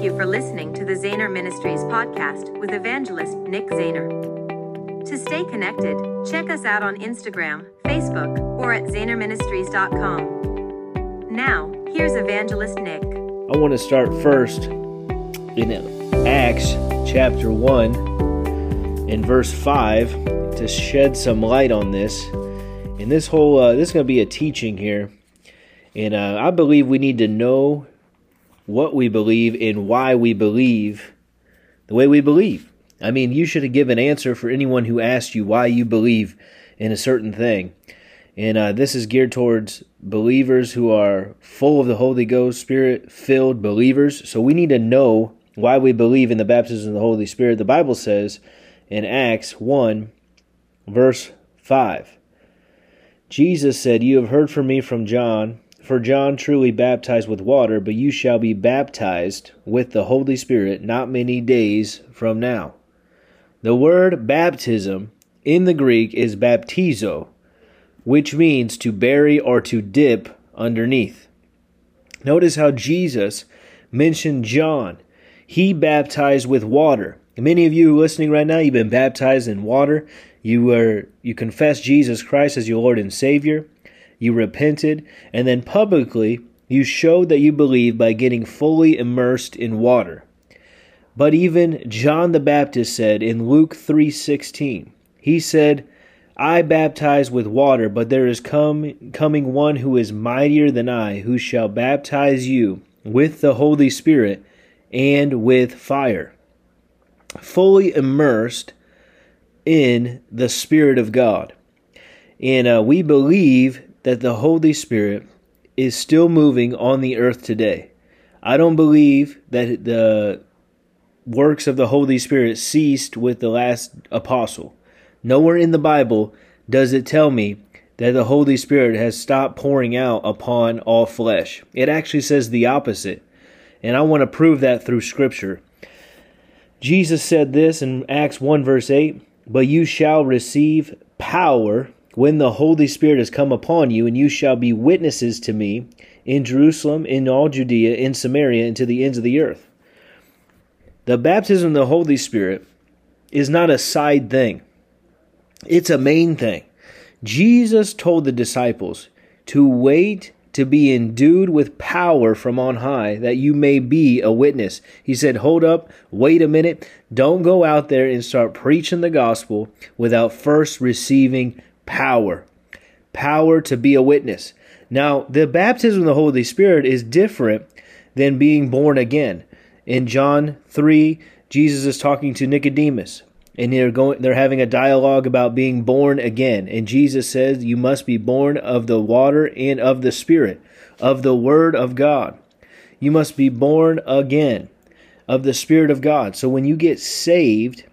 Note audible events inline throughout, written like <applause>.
Thank you for listening to the Zahner Ministries podcast with evangelist Nick Zahner. To stay connected, check us out on Instagram, Facebook, or at zahnerministries.com. Now, here's evangelist Nick. I want to start first in Acts chapter 1 in verse 5 to shed some light on this. And this whole, uh, this is going to be a teaching here. And uh, I believe we need to know what we believe and why we believe the way we believe. I mean, you should give an answer for anyone who asked you why you believe in a certain thing. And uh, this is geared towards believers who are full of the Holy Ghost, Spirit filled believers. So we need to know why we believe in the baptism of the Holy Spirit. The Bible says in Acts 1, verse 5, Jesus said, You have heard from me from John for John truly baptized with water, but you shall be baptized with the Holy Spirit not many days from now. The word baptism in the Greek is baptizo, which means to bury or to dip underneath. Notice how Jesus mentioned John. He baptized with water. Many of you listening right now, you've been baptized in water. You were you confess Jesus Christ as your Lord and Savior you repented, and then publicly you showed that you believed by getting fully immersed in water. But even John the Baptist said in Luke 3:16, he said, I baptize with water, but there is come, coming one who is mightier than I, who shall baptize you with the Holy Spirit and with fire. Fully immersed in the Spirit of God. And uh, we believe that the Holy Spirit is still moving on the earth today. I don't believe that the works of the Holy Spirit ceased with the last apostle. Nowhere in the Bible does it tell me that the Holy Spirit has stopped pouring out upon all flesh. It actually says the opposite. And I want to prove that through Scripture. Jesus said this in Acts 1, verse 8 But you shall receive power when the Holy Spirit has come upon you, and you shall be witnesses to me in Jerusalem, in all Judea, in Samaria, and to the ends of the earth. The baptism of the Holy Spirit is not a side thing, it's a main thing. Jesus told the disciples to wait to be endued with power from on high, that you may be a witness. He said, Hold up, wait a minute. Don't go out there and start preaching the gospel without first receiving power. Power to be a witness. Now, the baptism of the Holy Spirit is different than being born again. In John 3, Jesus is talking to Nicodemus and they're going they're having a dialogue about being born again and Jesus says you must be born of the water and of the spirit of the word of God you must be born again of the spirit of God so when you get saved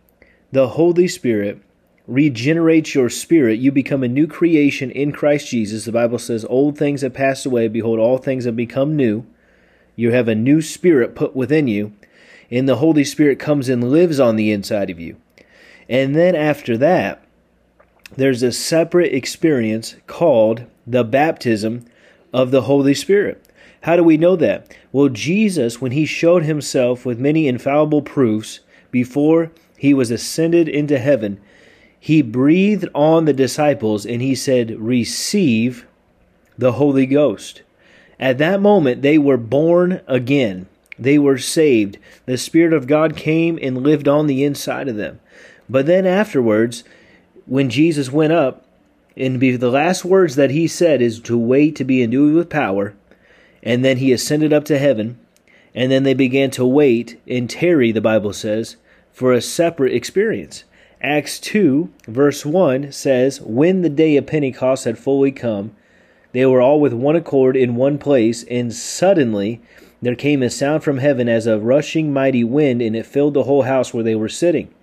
the holy spirit regenerates your spirit, you become a new creation in Christ Jesus. The Bible says, Old things have passed away, behold, all things have become new. You have a new spirit put within you, and the Holy Spirit comes and lives on the inside of you. And then after that, there's a separate experience called the baptism of the Holy Spirit. How do we know that? Well, Jesus, when he showed himself with many infallible proofs before he was ascended into heaven, he breathed on the disciples and he said, Receive the Holy Ghost. At that moment, they were born again. They were saved. The Spirit of God came and lived on the inside of them. But then afterwards, when Jesus went up, and the last words that he said is to wait to be endued with power, and then he ascended up to heaven, and then they began to wait and tarry, the Bible says, for a separate experience. Acts 2, verse 1 says, When the day of Pentecost had fully come, they were all with one accord in one place, and suddenly there came a sound from heaven as a rushing mighty wind, and it filled the whole house where they were sitting.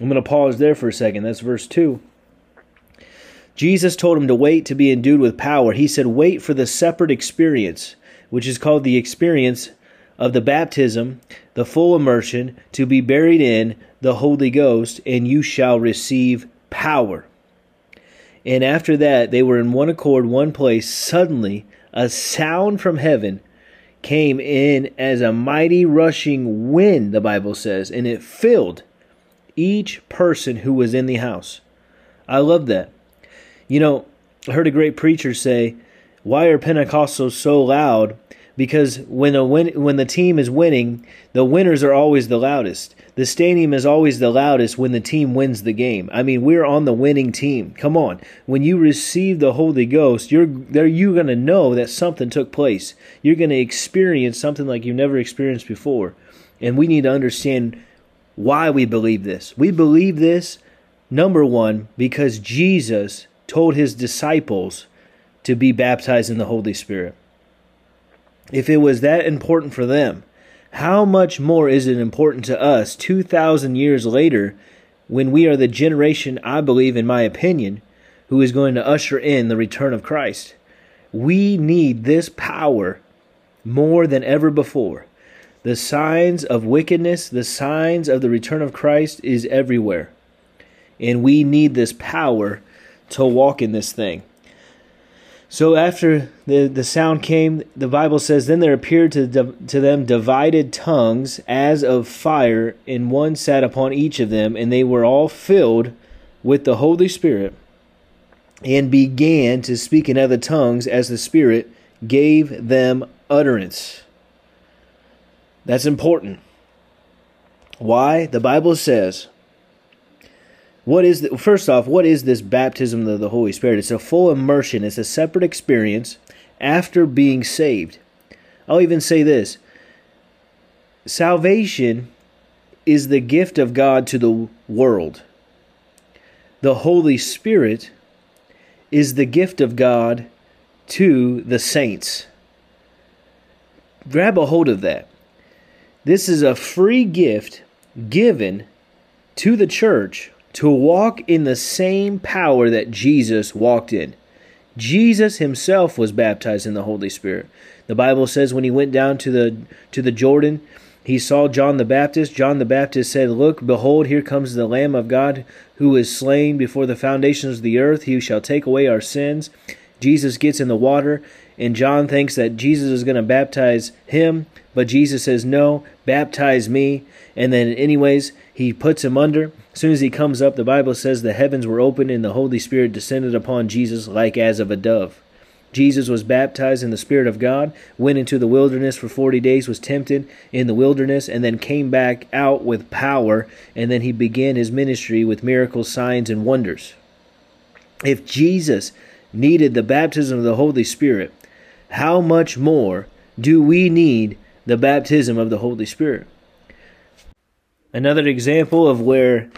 I'm going to pause there for a second. That's verse 2. Jesus told him to wait to be endued with power. He said, Wait for the separate experience, which is called the experience of the baptism, the full immersion, to be buried in the Holy Ghost, and you shall receive power. And after that, they were in one accord, one place. Suddenly, a sound from heaven came in as a mighty rushing wind, the Bible says, and it filled each person who was in the house. I love that. You know, I heard a great preacher say, Why are Pentecostals so loud? Because when a win- when the team is winning, the winners are always the loudest. The stadium is always the loudest when the team wins the game. I mean, we're on the winning team. Come on. When you receive the Holy Ghost, you're there you're going to know that something took place. You're going to experience something like you've never experienced before. And we need to understand why we believe this. We believe this number 1 because Jesus told his disciples to be baptized in the Holy Spirit. If it was that important for them, how much more is it important to us 2,000 years later when we are the generation, I believe, in my opinion, who is going to usher in the return of Christ? We need this power more than ever before. The signs of wickedness, the signs of the return of Christ is everywhere. And we need this power to walk in this thing. So after the, the sound came, the Bible says, Then there appeared to, to them divided tongues as of fire, and one sat upon each of them, and they were all filled with the Holy Spirit, and began to speak in other tongues as the Spirit gave them utterance. That's important. Why? The Bible says, what is the, first off what is this baptism of the holy spirit? It's a full immersion. It's a separate experience after being saved. I'll even say this. Salvation is the gift of god to the world. The holy spirit is the gift of god to the saints. Grab a hold of that. This is a free gift given to the church to walk in the same power that Jesus walked in. Jesus himself was baptized in the Holy Spirit. The Bible says when he went down to the to the Jordan, he saw John the Baptist. John the Baptist said, "Look, behold, here comes the Lamb of God who is slain before the foundations of the earth. He shall take away our sins." Jesus gets in the water, and John thinks that Jesus is going to baptize him, but Jesus says, "No, baptize me." And then anyways, he puts him under. As soon as he comes up, the Bible says the heavens were opened and the Holy Spirit descended upon Jesus like as of a dove. Jesus was baptized in the Spirit of God, went into the wilderness for 40 days, was tempted in the wilderness, and then came back out with power, and then he began his ministry with miracles, signs, and wonders. If Jesus needed the baptism of the Holy Spirit, how much more do we need the baptism of the Holy Spirit? Another example of where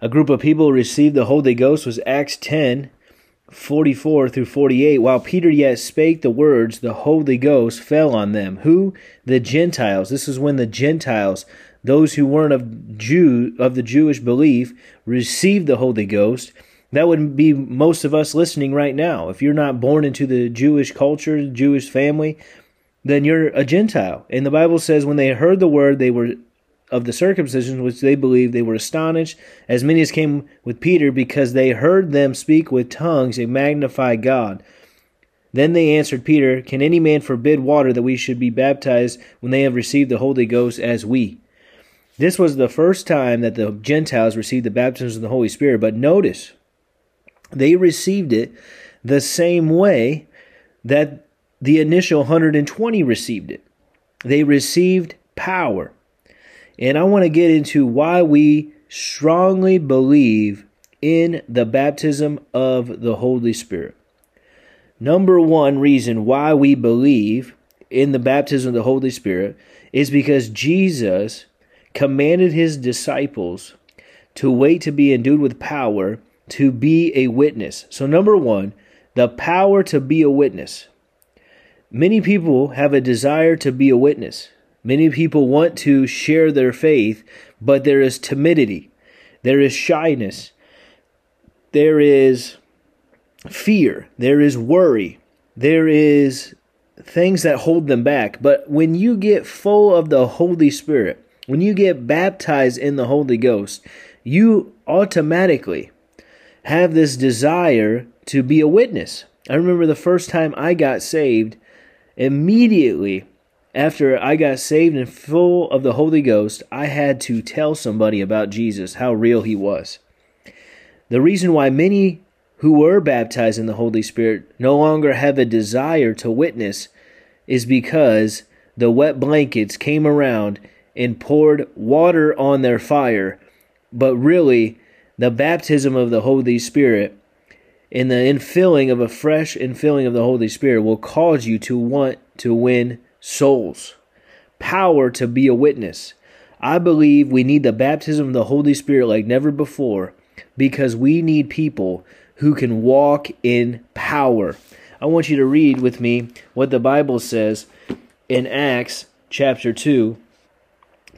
a group of people received the Holy Ghost was Acts 10 44 through 48. While Peter yet spake the words, the Holy Ghost fell on them. Who? The Gentiles. This is when the Gentiles, those who weren't of Jew of the Jewish belief, received the Holy Ghost. That would be most of us listening right now. If you're not born into the Jewish culture, Jewish family, then you're a Gentile. And the Bible says when they heard the word, they were of the circumcision which they believed, they were astonished, as many as came with Peter, because they heard them speak with tongues and magnify God. Then they answered Peter, Can any man forbid water that we should be baptized when they have received the Holy Ghost as we? This was the first time that the Gentiles received the baptism of the Holy Spirit, but notice, they received it the same way that the initial 120 received it. They received power. And I want to get into why we strongly believe in the baptism of the Holy Spirit. Number one reason why we believe in the baptism of the Holy Spirit is because Jesus commanded his disciples to wait to be endued with power to be a witness. So, number one, the power to be a witness. Many people have a desire to be a witness. Many people want to share their faith, but there is timidity, there is shyness, there is fear, there is worry, there is things that hold them back. But when you get full of the Holy Spirit, when you get baptized in the Holy Ghost, you automatically have this desire to be a witness. I remember the first time I got saved, immediately after I got saved and full of the Holy Ghost, I had to tell somebody about Jesus, how real he was. The reason why many who were baptized in the Holy Spirit no longer have a desire to witness is because the wet blankets came around and poured water on their fire. But really, the baptism of the Holy Spirit and the infilling of a fresh infilling of the Holy Spirit will cause you to want to win souls, power to be a witness. I believe we need the baptism of the Holy Spirit like never before because we need people who can walk in power. I want you to read with me what the Bible says in Acts chapter 2.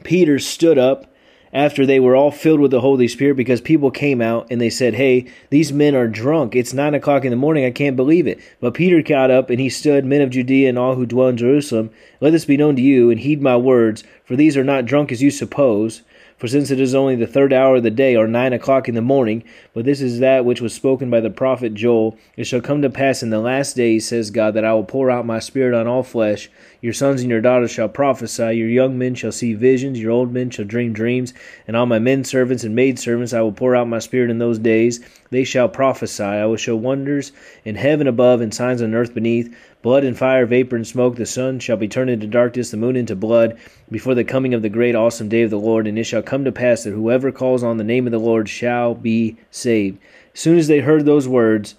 Peter stood up after they were all filled with the Holy Spirit because people came out and they said, Hey, these men are drunk. It's nine o'clock in the morning. I can't believe it. But Peter got up and he stood, Men of Judea and all who dwell in Jerusalem, let this be known to you and heed my words, for these are not drunk as you suppose for since it is only the third hour of the day, or nine o'clock in the morning, but this is that which was spoken by the prophet Joel, it shall come to pass in the last days, says God, that I will pour out my spirit on all flesh. Your sons and your daughters shall prophesy, your young men shall see visions, your old men shall dream dreams, and on my men servants and maid servants I will pour out my spirit in those days. They shall prophesy. I will show wonders in heaven above and signs on earth beneath blood and fire, vapor and smoke. The sun shall be turned into darkness, the moon into blood, before the coming of the great awesome day of the Lord. And it shall come to pass that whoever calls on the name of the Lord shall be saved. As soon as they heard those words,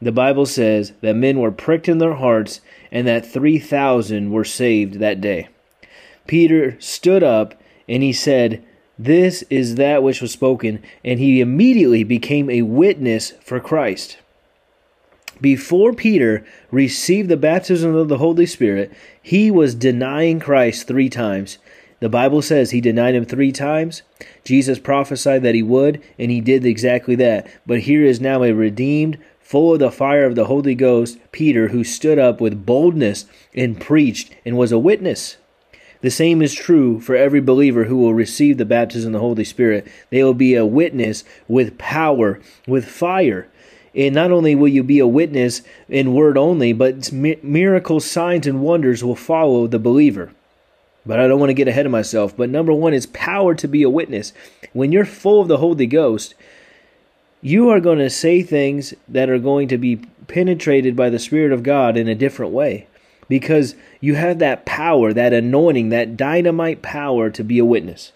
the Bible says that men were pricked in their hearts and that 3,000 were saved that day. Peter stood up and he said, This is that which was spoken, and he immediately became a witness for Christ. Before Peter received the baptism of the Holy Spirit, he was denying Christ three times. The Bible says he denied him three times. Jesus prophesied that he would, and he did exactly that. But here is now a redeemed, full of the fire of the Holy Ghost, Peter, who stood up with boldness and preached and was a witness. The same is true for every believer who will receive the baptism of the Holy Spirit. They will be a witness with power, with fire. And not only will you be a witness in word only, but miracles, signs, and wonders will follow the believer. But I don't want to get ahead of myself. But number one is power to be a witness. When you're full of the Holy Ghost, you are going to say things that are going to be penetrated by the Spirit of God in a different way because you have that power, that anointing, that dynamite power to be a witness.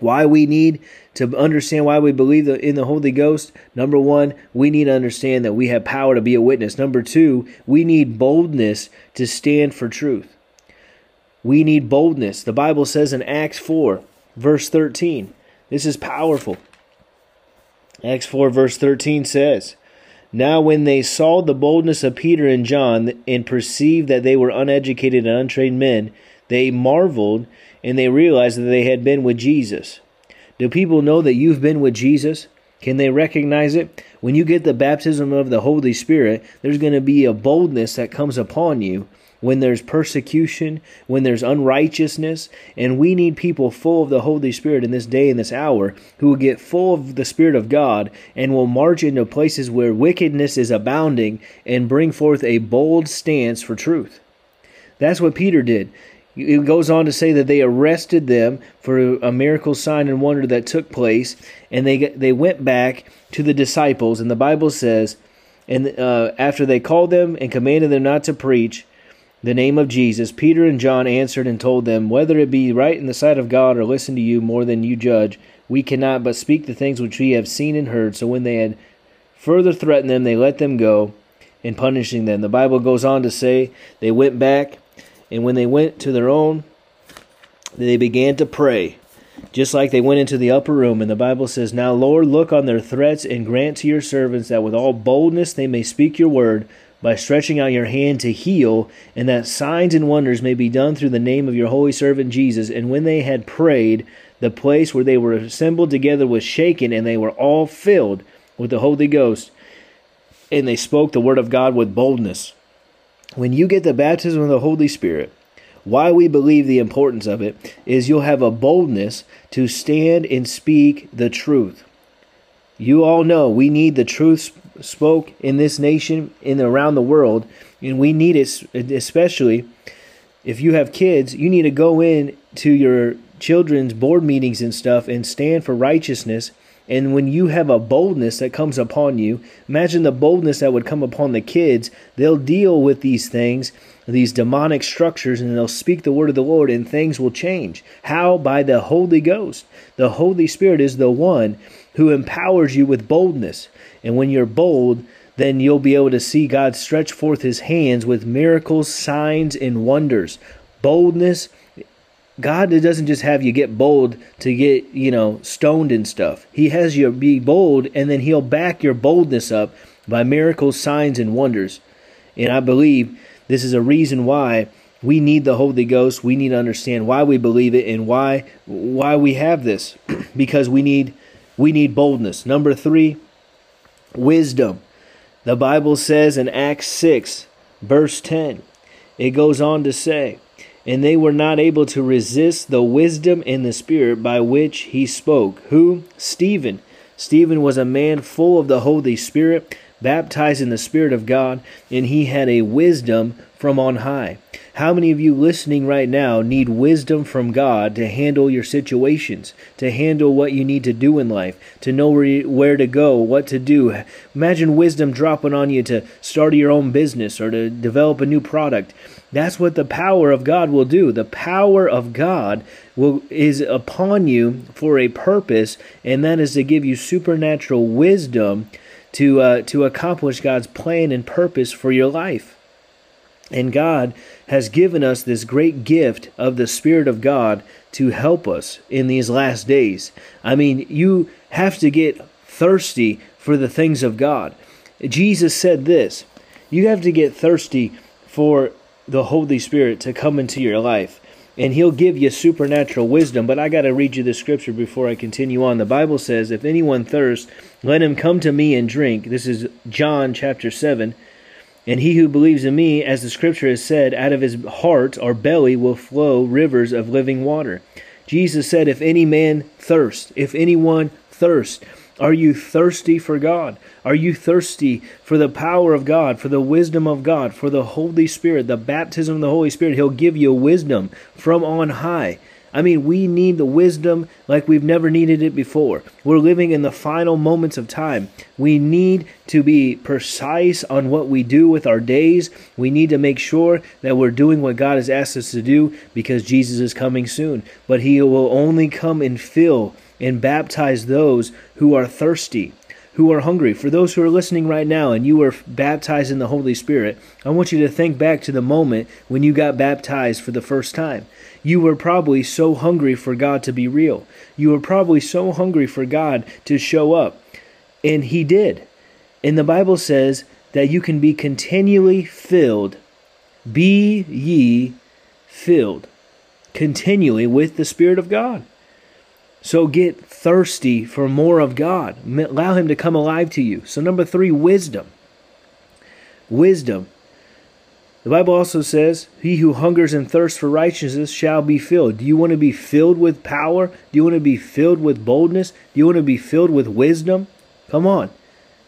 Why we need to understand why we believe in the Holy Ghost. Number one, we need to understand that we have power to be a witness. Number two, we need boldness to stand for truth. We need boldness. The Bible says in Acts 4, verse 13, this is powerful. Acts 4, verse 13 says, Now when they saw the boldness of Peter and John and perceived that they were uneducated and untrained men, they marveled and they realized that they had been with Jesus. Do people know that you've been with Jesus? Can they recognize it? When you get the baptism of the Holy Spirit, there's going to be a boldness that comes upon you when there's persecution, when there's unrighteousness, and we need people full of the Holy Spirit in this day and this hour who will get full of the Spirit of God and will march into places where wickedness is abounding and bring forth a bold stance for truth. That's what Peter did. It goes on to say that they arrested them for a miracle sign and wonder that took place, and they they went back to the disciples, and the Bible says, and uh, after they called them and commanded them not to preach the name of Jesus, Peter and John answered and told them, whether it be right in the sight of God or listen to you more than you judge, we cannot but speak the things which we have seen and heard. So when they had further threatened them, they let them go, in punishing them. The Bible goes on to say they went back and when they went to their own, they began to pray, just like they went into the upper room. And the Bible says, Now, Lord, look on their threats and grant to your servants that with all boldness they may speak your word by stretching out your hand to heal, and that signs and wonders may be done through the name of your holy servant Jesus. And when they had prayed, the place where they were assembled together was shaken, and they were all filled with the Holy Ghost. And they spoke the word of God with boldness when you get the baptism of the Holy Spirit, why we believe the importance of it is you'll have a boldness to stand and speak the truth. You all know we need the truth spoke in this nation and around the world, and we need it especially if you have kids, you need to go in to your children's board meetings and stuff and stand for righteousness. And when you have a boldness that comes upon you, imagine the boldness that would come upon the kids. They'll deal with these things, these demonic structures, and they'll speak the word of the Lord, and things will change. How? By the Holy Ghost. The Holy Spirit is the one who empowers you with boldness. And when you're bold, then you'll be able to see God stretch forth his hands with miracles, signs, and wonders. Boldness God doesn't just have you get bold to get, you know, stoned and stuff. He has you be bold and then he'll back your boldness up by miracles, signs, and wonders. And I believe this is a reason why we need the Holy Ghost. We need to understand why we believe it and why why we have this. <clears throat> because we need we need boldness. Number 3, wisdom. The Bible says in Acts 6, verse 10, it goes on to say, and they were not able to resist the wisdom and the spirit by which he spoke. Who? Stephen. Stephen was a man full of the Holy Spirit, baptized in the Spirit of God, and he had a wisdom from on high. How many of you listening right now need wisdom from God to handle your situations, to handle what you need to do in life, to know where, you, where to go, what to do? Imagine wisdom dropping on you to start your own business or to develop a new product. That's what the power of God will do. The power of God will is upon you for a purpose, and that is to give you supernatural wisdom to uh, to accomplish God's plan and purpose for your life. And God has given us this great gift of the Spirit of God to help us in these last days. I mean, you have to get thirsty for the things of God. Jesus said this you have to get thirsty for the Holy Spirit to come into your life. And he'll give you supernatural wisdom. But I got to read you the scripture before I continue on. The Bible says, If anyone thirst, let him come to me and drink. This is John chapter 7 and he who believes in me, as the scripture has said, out of his heart or belly will flow rivers of living water. Jesus said, If any man thirst, if anyone thirst, are you thirsty for God? Are you thirsty for the power of God, for the wisdom of God, for the Holy Spirit, the baptism of the Holy Spirit? He'll give you wisdom from on high. I mean, we need the wisdom like we've never needed it before. We're living in the final moments of time. We need to be precise on what we do with our days. We need to make sure that we're doing what God has asked us to do because Jesus is coming soon. But He will only come and fill and baptize those who are thirsty who are hungry. For those who are listening right now and you were baptized in the Holy Spirit, I want you to think back to the moment when you got baptized for the first time. You were probably so hungry for God to be real. You were probably so hungry for God to show up. And He did. And the Bible says that you can be continually filled. Be ye filled continually with the Spirit of God. So get thirsty for more of God. Allow Him to come alive to you. So, number three, wisdom. Wisdom. The Bible also says, He who hungers and thirsts for righteousness shall be filled. Do you want to be filled with power? Do you want to be filled with boldness? Do you want to be filled with wisdom? Come on.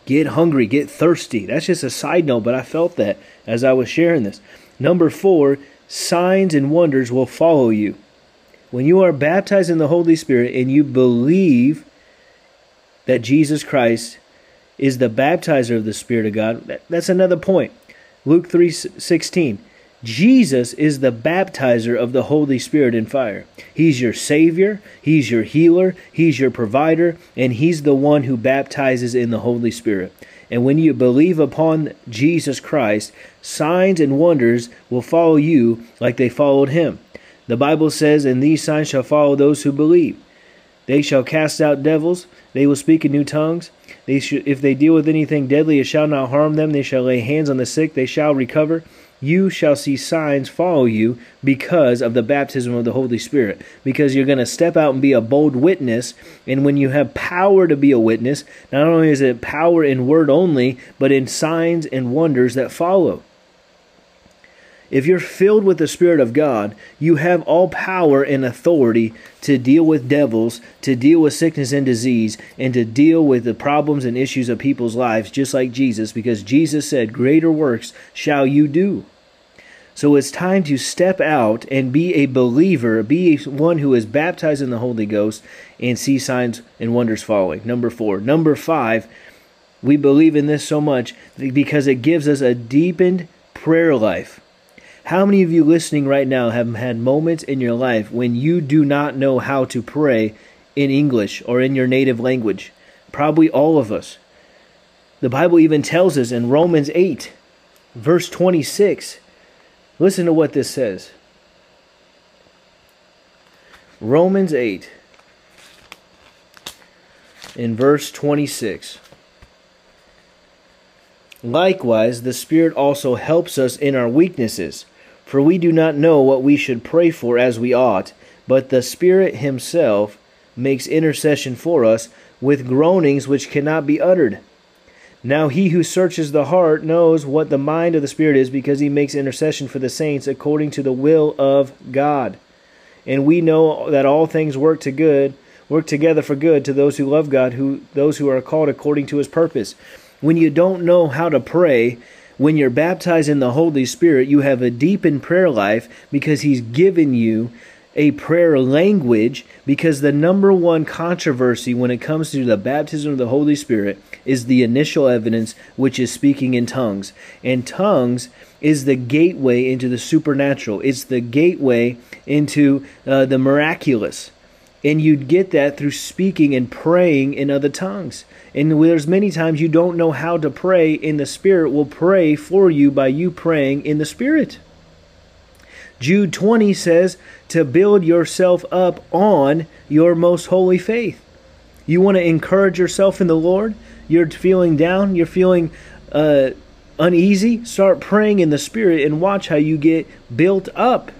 Get hungry, get thirsty. That's just a side note, but I felt that as I was sharing this. Number four, signs and wonders will follow you. When you are baptized in the Holy Spirit and you believe that Jesus Christ is the baptizer of the Spirit of God, that, that's another point. Luke 3:16. Jesus is the baptizer of the Holy Spirit in fire. He's your Savior, He's your healer, He's your provider, and He's the one who baptizes in the Holy Spirit. And when you believe upon Jesus Christ, signs and wonders will follow you like they followed Him. The Bible says, And these signs shall follow those who believe. They shall cast out devils. They will speak in new tongues. They if they deal with anything deadly, it shall not harm them. They shall lay hands on the sick. They shall recover. You shall see signs follow you because of the baptism of the Holy Spirit. Because you're going to step out and be a bold witness. And when you have power to be a witness, not only is it power in word only, but in signs and wonders that follow. If you're filled with the Spirit of God, you have all power and authority to deal with devils, to deal with sickness and disease, and to deal with the problems and issues of people's lives, just like Jesus, because Jesus said, Greater works shall you do. So it's time to step out and be a believer, be one who is baptized in the Holy Ghost and see signs and wonders following. Number four. Number five, we believe in this so much because it gives us a deepened prayer life. How many of you listening right now have had moments in your life when you do not know how to pray in English or in your native language? Probably all of us. The Bible even tells us in Romans 8, verse 26. Listen to what this says. Romans 8, in verse 26. Likewise, the Spirit also helps us in our weaknesses, for we do not know what we should pray for as we ought, but the Spirit Himself makes intercession for us with groanings which cannot be uttered. Now he who searches the heart knows what the mind of the Spirit is, because he makes intercession for the saints according to the will of God. And we know that all things work to good, work together for good to those who love God, who those who are called according to his purpose when you don't know how to pray, when you're baptized in the Holy Spirit, you have a deepened prayer life because He's given you a prayer language because the number one controversy when it comes to the baptism of the Holy Spirit is the initial evidence, which is speaking in tongues. And tongues is the gateway into the supernatural, it's the gateway into uh, the miraculous. And you'd get that through speaking and praying in other tongues. And there's many times you don't know how to pray, and the Spirit will pray for you by you praying in the Spirit. Jude 20 says to build yourself up on your most holy faith. You want to encourage yourself in the Lord? You're feeling down, you're feeling uh, uneasy? Start praying in the Spirit and watch how you get built up.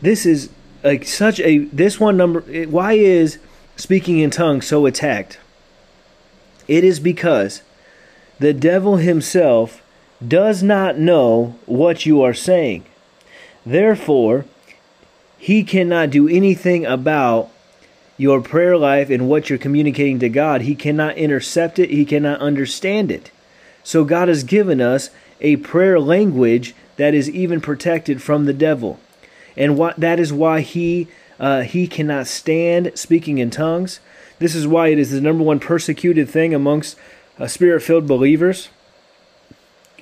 This is like such a this one number why is speaking in tongues so attacked? It is because the devil himself does not know what you are saying. Therefore he cannot do anything about your prayer life and what you're communicating to God. He cannot intercept it. He cannot understand it. So God has given us a prayer language that is even protected from the devil and what that is why he uh, he cannot stand speaking in tongues. This is why it is the number one persecuted thing amongst uh, spirit-filled believers.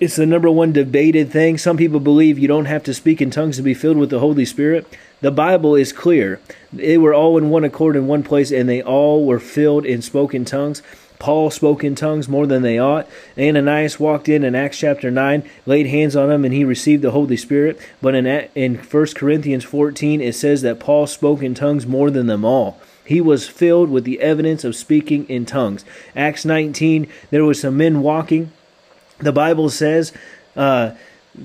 It's the number one debated thing. Some people believe you don't have to speak in tongues to be filled with the Holy Spirit. The Bible is clear. They were all in one accord in one place, and they all were filled and spoke in tongues. Paul spoke in tongues more than they ought. Ananias walked in in Acts chapter 9, laid hands on him, and he received the Holy Spirit. But in, in 1 Corinthians 14, it says that Paul spoke in tongues more than them all. He was filled with the evidence of speaking in tongues. Acts 19, there was some men walking. The Bible says uh,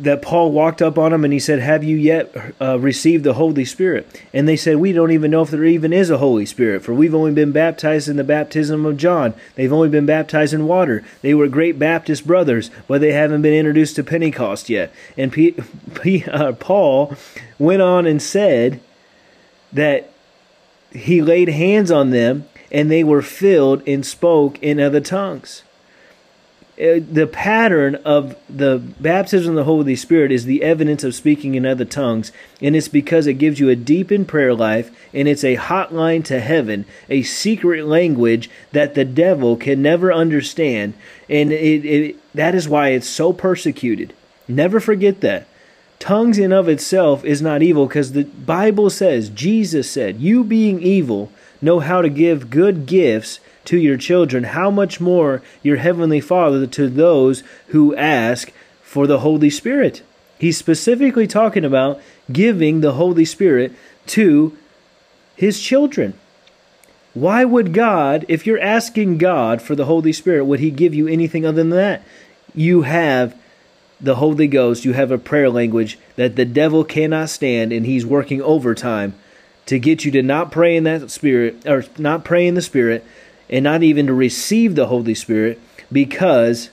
that Paul walked up on them and he said, Have you yet uh, received the Holy Spirit? And they said, We don't even know if there even is a Holy Spirit, for we've only been baptized in the baptism of John. They've only been baptized in water. They were great Baptist brothers, but they haven't been introduced to Pentecost yet. And P- <laughs> P- uh, Paul went on and said that he laid hands on them and they were filled and spoke in other tongues. Uh, the pattern of the baptism of the Holy Spirit is the evidence of speaking in other tongues, and it's because it gives you a deepened prayer life, and it's a hotline to heaven, a secret language that the devil can never understand, and it, it, that is why it's so persecuted. Never forget that. Tongues in of itself is not evil because the Bible says, Jesus said, You being evil know how to give good gifts to your children, how much more your heavenly Father to those who ask for the Holy Spirit. He's specifically talking about giving the Holy Spirit to his children. Why would God, if you're asking God for the Holy Spirit, would he give you anything other than that? You have the Holy Ghost, you have a prayer language that the devil cannot stand, and he's working overtime to get you to not pray in that spirit, or not pray in the spirit, and not even to receive the Holy Spirit because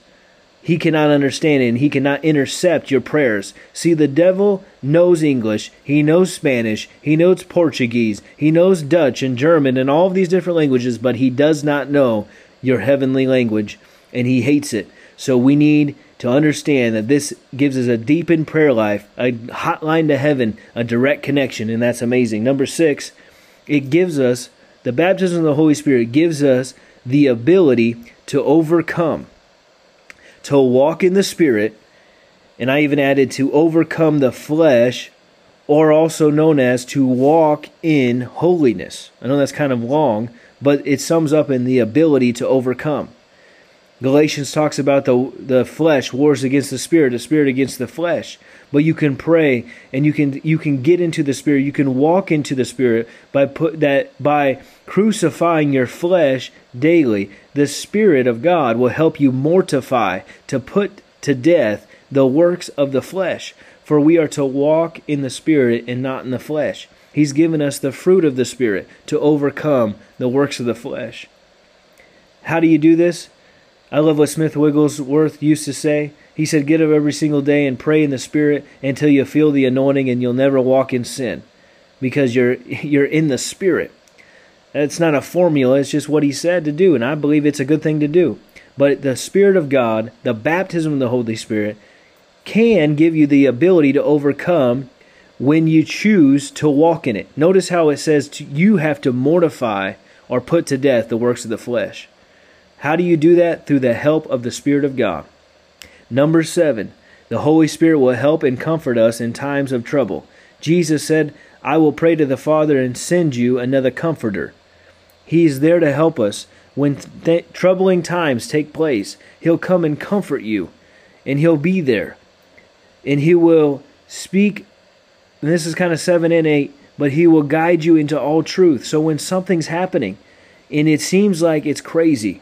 he cannot understand it and he cannot intercept your prayers. See, the devil knows English, he knows Spanish, he knows Portuguese, he knows Dutch and German and all of these different languages, but he does not know your heavenly language and he hates it. So we need to understand that this gives us a deepened prayer life, a hotline to heaven, a direct connection, and that's amazing. Number six, it gives us the baptism of the Holy Spirit gives us the ability to overcome, to walk in the Spirit, and I even added to overcome the flesh, or also known as to walk in holiness. I know that's kind of long, but it sums up in the ability to overcome. Galatians talks about the the flesh wars against the spirit, the spirit against the flesh. But you can pray and you can you can get into the spirit. You can walk into the spirit by put that by crucifying your flesh daily. The spirit of God will help you mortify to put to death the works of the flesh. For we are to walk in the spirit and not in the flesh. He's given us the fruit of the spirit to overcome the works of the flesh. How do you do this? I love what Smith Wigglesworth used to say. He said, Get up every single day and pray in the Spirit until you feel the anointing and you'll never walk in sin because you're, <laughs> you're in the Spirit. It's not a formula, it's just what he said to do, and I believe it's a good thing to do. But the Spirit of God, the baptism of the Holy Spirit, can give you the ability to overcome when you choose to walk in it. Notice how it says to, you have to mortify or put to death the works of the flesh. How do you do that? Through the help of the Spirit of God. Number seven, the Holy Spirit will help and comfort us in times of trouble. Jesus said, I will pray to the Father and send you another comforter. He is there to help us when th- troubling times take place. He'll come and comfort you, and He'll be there. And He will speak. And this is kind of 7 and 8, but He will guide you into all truth. So when something's happening and it seems like it's crazy,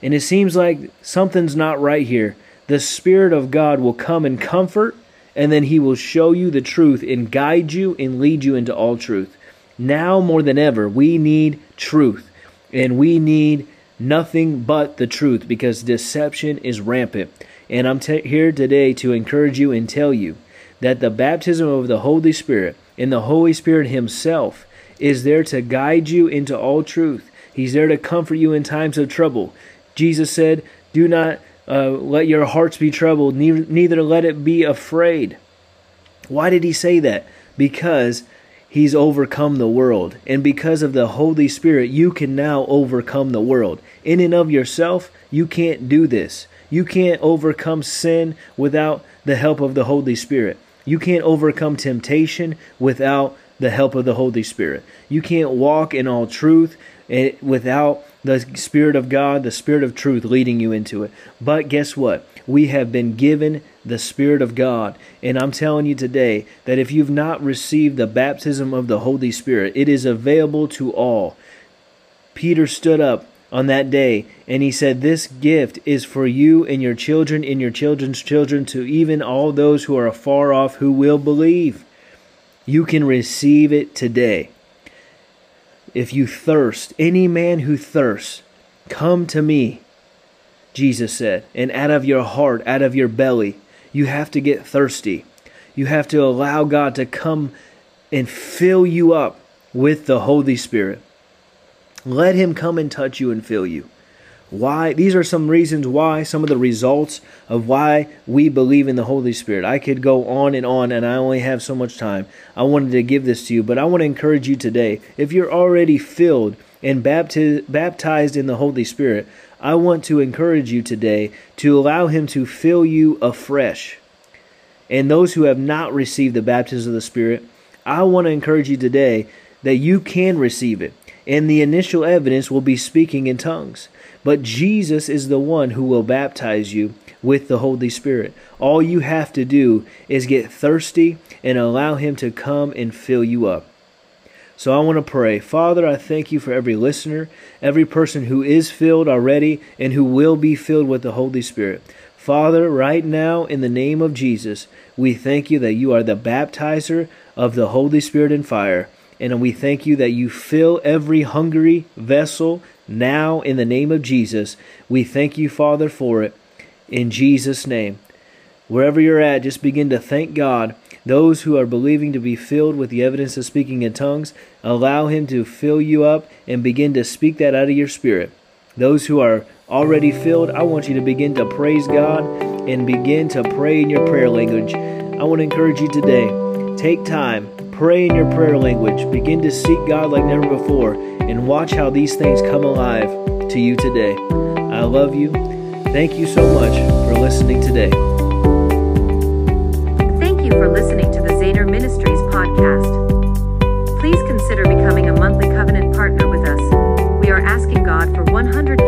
and it seems like something's not right here, the Spirit of God will come and comfort, and then He will show you the truth and guide you and lead you into all truth. Now more than ever, we need truth, and we need nothing but the truth because deception is rampant. And I'm t- here today to encourage you and tell you that the baptism of the Holy Spirit and the Holy Spirit Himself is there to guide you into all truth. He's there to comfort you in times of trouble. Jesus said, Do not uh, let your hearts be troubled, neither, let it be afraid. Why did he say that? Because he's overcome the world. And because of the Holy Spirit, you can now overcome the world. In and of yourself, you can't do this. You can't overcome sin without the help of the Holy Spirit. You can't overcome temptation without the help of the Holy Spirit. You can't walk in all truth eh, without the Spirit of God, the Spirit of truth leading you into it. But guess what? We have been given the Spirit of God. And I'm telling you today that if you've not received the baptism of the Holy Spirit, it is available to all. Peter stood up on that day and he said, This gift is for you and your children and your children's children, to even all those who are afar off who will believe. You can receive it today. If you thirst, any man who thirsts, come to me, Jesus said, and out of your heart, out of your belly, you have to get thirsty. You have to allow God to come and fill you up with the Holy Spirit. Let Him come and touch you and fill you. Why? These are some reasons why, some of the results of why we believe in the Holy Spirit. I could go on and on, and I only have so much time. I wanted to give this to you, but I want to encourage you today. If you're already filled and baptized in the Holy Spirit, I want to encourage you today to allow Him to fill you afresh. And those who have not received the baptism of the Spirit, I want to encourage you today that you can receive it. And the initial evidence will be speaking in tongues. But Jesus is the one who will baptize you with the Holy Spirit. All you have to do is get thirsty and allow Him to come and fill you up. So I want to pray. Father, I thank you for every listener, every person who is filled already and who will be filled with the Holy Spirit. Father, right now, in the name of Jesus, we thank you that you are the baptizer of the Holy Spirit and fire. And we thank you that you fill every hungry vessel now in the name of Jesus. We thank you, Father, for it. In Jesus' name. Wherever you're at, just begin to thank God. Those who are believing to be filled with the evidence of speaking in tongues, allow Him to fill you up and begin to speak that out of your spirit. Those who are already filled, I want you to begin to praise God and begin to pray in your prayer language. I want to encourage you today take time, Pray in your prayer language. Begin to seek God like never before and watch how these things come alive to you today. I love you. Thank you so much for listening today. Thank you for listening to the Zahner Ministries podcast. Please consider becoming a monthly covenant partner with us. We are asking God for 100